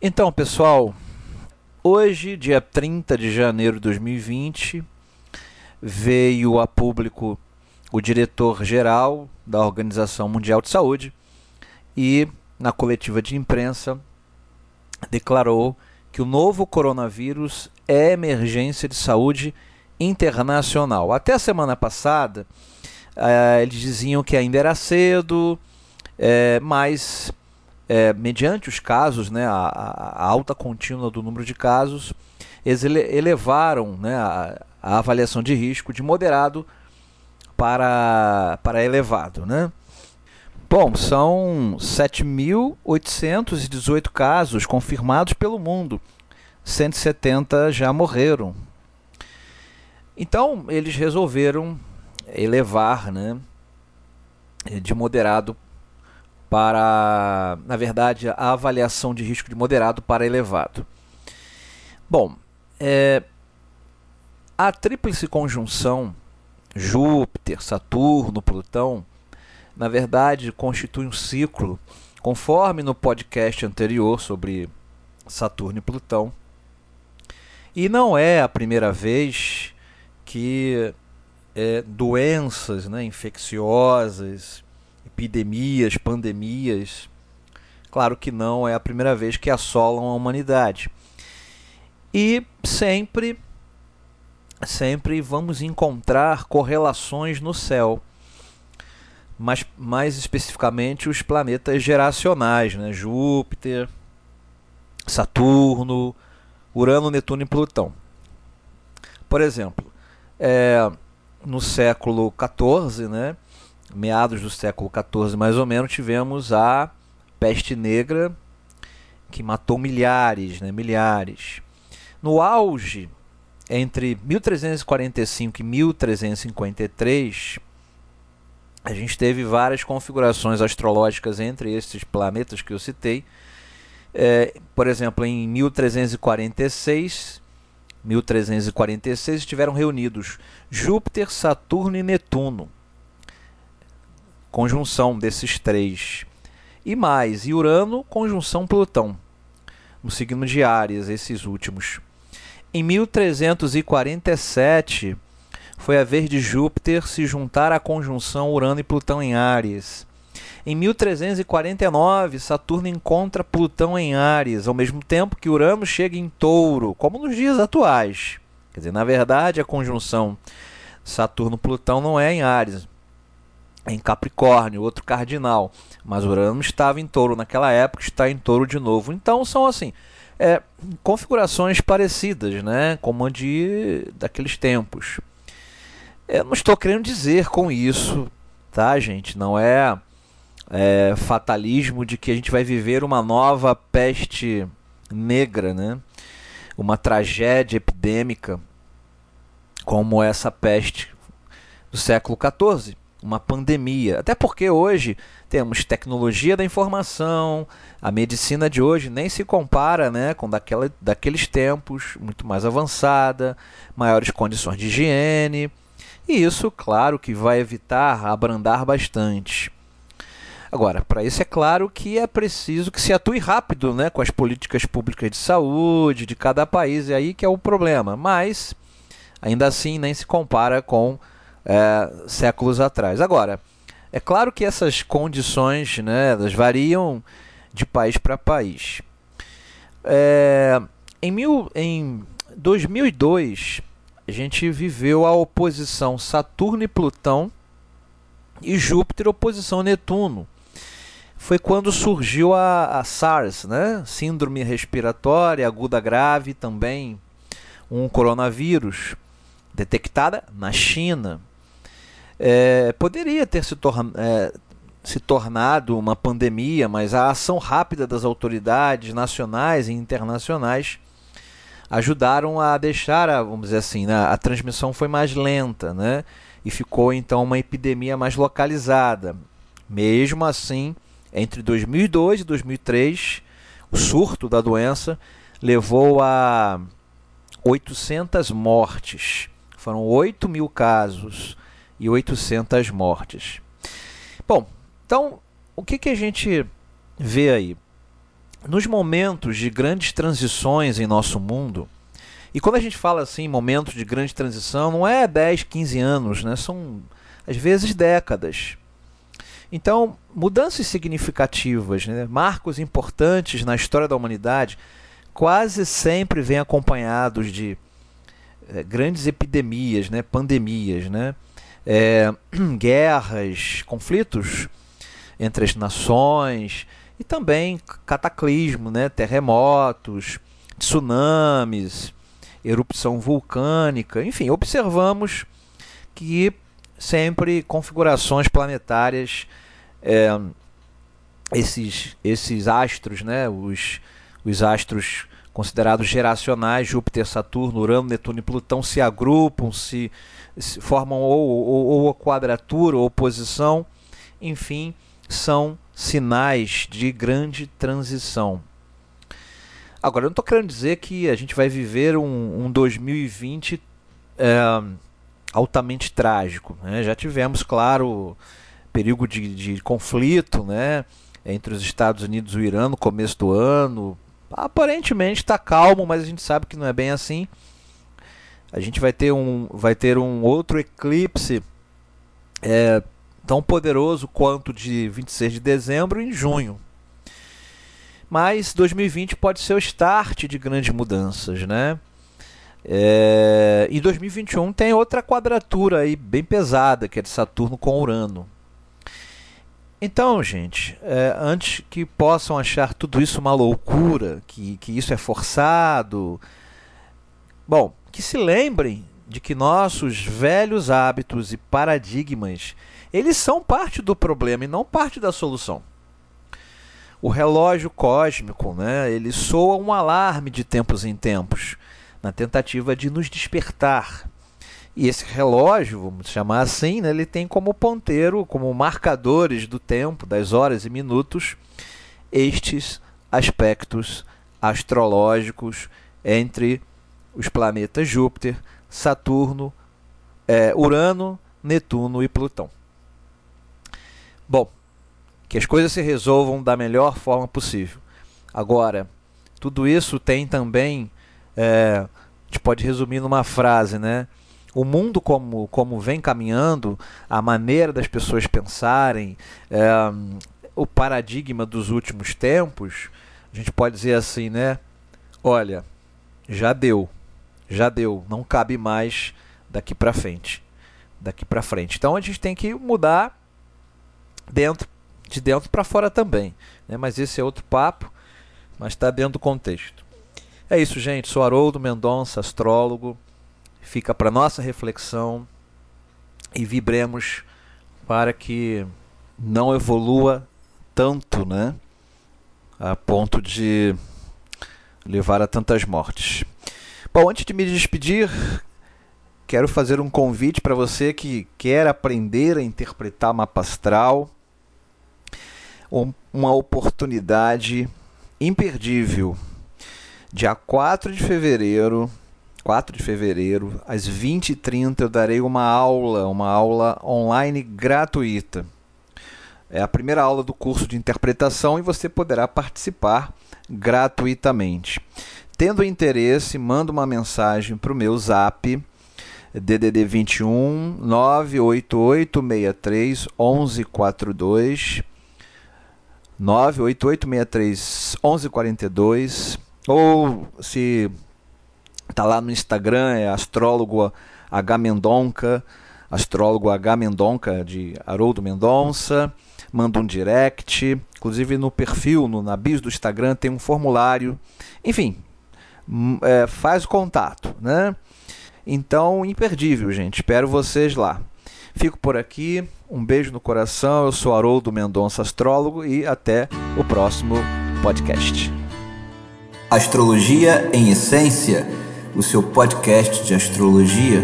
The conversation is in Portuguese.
Então, pessoal, hoje, dia 30 de janeiro de 2020, veio a público o diretor-geral da Organização Mundial de Saúde e, na coletiva de imprensa, declarou que o novo coronavírus é emergência de saúde internacional. Até a semana passada, eh, eles diziam que ainda era cedo, eh, mas eh, mediante os casos, né, a, a, alta contínua do número de casos, eles elevaram né, a, a avaliação de risco de moderado para, para elevado. Né? Bom, são 7.818 casos confirmados pelo mundo, 170 já morreram. Então, eles resolveram elevar né, de moderado para, na verdade, a avaliação de risco de moderado para elevado. Bom, é, a tríplice conjunção Júpiter, Saturno, Plutão, na verdade, constitui um ciclo, conforme no podcast anterior sobre Saturno e Plutão. E não é a primeira vez que é, doenças né, infecciosas, epidemias, pandemias, claro que não é a primeira vez que assolam a humanidade. E sempre sempre vamos encontrar correlações no céu. Mas mais especificamente os planetas geracionais, né? Júpiter, Saturno, Urano, Netuno e Plutão. Por exemplo, é, no século XIV, né, meados do século XIV mais ou menos, tivemos a peste negra que matou milhares, né, milhares. No auge entre 1345 e 1353, a gente teve várias configurações astrológicas entre esses planetas que eu citei. É, por exemplo, em 1346, 1346 estiveram reunidos Júpiter, Saturno e Netuno. Conjunção desses três. E mais, e Urano, conjunção Plutão. No signo de Áries, esses últimos. Em 1347, foi a vez de Júpiter se juntar à conjunção Urano e Plutão em Áries. Em 1349, Saturno encontra Plutão em Áries, ao mesmo tempo que Urano chega em Touro, como nos dias atuais. Quer dizer, na verdade, a conjunção Saturno-Plutão não é em Áries, é em Capricórnio, outro cardinal. Mas Urano estava em Touro naquela época, está em Touro de novo. Então são assim, é, configurações parecidas, né, como a de daqueles tempos. Eu não estou querendo dizer com isso, tá, gente? Não é, é fatalismo de que a gente vai viver uma nova peste negra, né? Uma tragédia epidêmica como essa peste do século XIV uma pandemia. Até porque hoje temos tecnologia da informação, a medicina de hoje nem se compara né, com daquela, daqueles tempos, muito mais avançada, maiores condições de higiene. E isso, claro, que vai evitar abrandar bastante. Agora, para isso é claro que é preciso que se atue rápido né, com as políticas públicas de saúde de cada país, é aí que é o problema. Mas, ainda assim, nem se compara com é, séculos atrás. Agora, é claro que essas condições né, elas variam de país para país. É, em, mil, em 2002, a gente viveu a oposição Saturno e Plutão e Júpiter oposição Netuno. Foi quando surgiu a, a SARS, né? Síndrome respiratória aguda grave, também um coronavírus, detectada na China é, poderia ter se, é, se tornado uma pandemia, mas a ação rápida das autoridades nacionais e internacionais ajudaram a deixar, a, vamos dizer assim, né, a transmissão foi mais lenta, né? E ficou então uma epidemia mais localizada. Mesmo assim, entre 2002 e 2003, o surto da doença levou a 800 mortes. Foram 8 mil casos e 800 mortes. Bom, então o que, que a gente vê aí? nos momentos de grandes transições em nosso mundo, e quando a gente fala assim, momentos de grande transição, não é 10, 15 anos, né? são às vezes décadas. Então, mudanças significativas, né? marcos importantes na história da humanidade, quase sempre vêm acompanhados de é, grandes epidemias, né? pandemias, né? É, guerras, conflitos entre as nações e também cataclismo, né? terremotos, tsunamis, erupção vulcânica, enfim, observamos que sempre configurações planetárias, é, esses, esses astros, né, os, os astros considerados geracionais, Júpiter, Saturno, Urano, Netuno e Plutão, se agrupam, se, se formam ou, ou, ou quadratura ou oposição, enfim, são sinais de grande transição. Agora, eu não estou querendo dizer que a gente vai viver um, um 2020 é, altamente trágico. Né? Já tivemos, claro, perigo de, de conflito né? entre os Estados Unidos e o Irã no começo do ano. Aparentemente está calmo, mas a gente sabe que não é bem assim. A gente vai ter um, vai ter um outro eclipse é, tão poderoso quanto de 26 de dezembro em junho. Mas 2020 pode ser o start de grandes mudanças, né? É, e 2021 tem outra quadratura aí bem pesada, que é de Saturno com Urano. Então, gente, é, antes que possam achar tudo isso uma loucura, que, que isso é forçado, bom, que se lembrem de que nossos velhos hábitos e paradigmas, eles são parte do problema e não parte da solução. O relógio cósmico, né, ele soa um alarme de tempos em tempos na tentativa de nos despertar. E esse relógio, vamos chamar assim, né, ele tem como ponteiro, como marcadores do tempo, das horas e minutos, estes aspectos astrológicos entre os planetas Júpiter, Saturno, é, Urano, Netuno e Plutão. Bom, que as coisas se resolvam da melhor forma possível. Agora, tudo isso tem também é, a gente pode resumir numa frase, né? O mundo como, como vem caminhando, a maneira das pessoas pensarem, é, o paradigma dos últimos tempos, a gente pode dizer assim, né? Olha, já deu, já deu, não cabe mais daqui para frente, daqui para frente. Então a gente tem que mudar dentro, de dentro para fora também, né? Mas esse é outro papo, mas está dentro do contexto. É isso, gente. Sou Haroldo Mendonça, astrólogo. Fica para nossa reflexão e vibremos para que não evolua tanto, né? A ponto de levar a tantas mortes. Bom, antes de me despedir, quero fazer um convite para você que quer aprender a interpretar mapa astral. Uma oportunidade imperdível Dia 4 de fevereiro, 4 de fevereiro, às 20h30, eu darei uma aula, uma aula online gratuita. É a primeira aula do curso de interpretação e você poderá participar gratuitamente. Tendo interesse, manda uma mensagem para o meu zap DDD 21 98863 1142 98863 1142 ou se tá lá no Instagram, é astrólogo H Mendonca, astrólogo H Mendonca de Haroldo Mendonça, manda um direct, inclusive no perfil, no, na bio do Instagram tem um formulário, enfim, hum, é, faz o contato, né? Então, imperdível, gente. Espero vocês lá. Fico por aqui. Um beijo no coração. Eu sou Haroldo Mendonça, astrólogo, e até o próximo podcast. Astrologia em Essência, o seu podcast de astrologia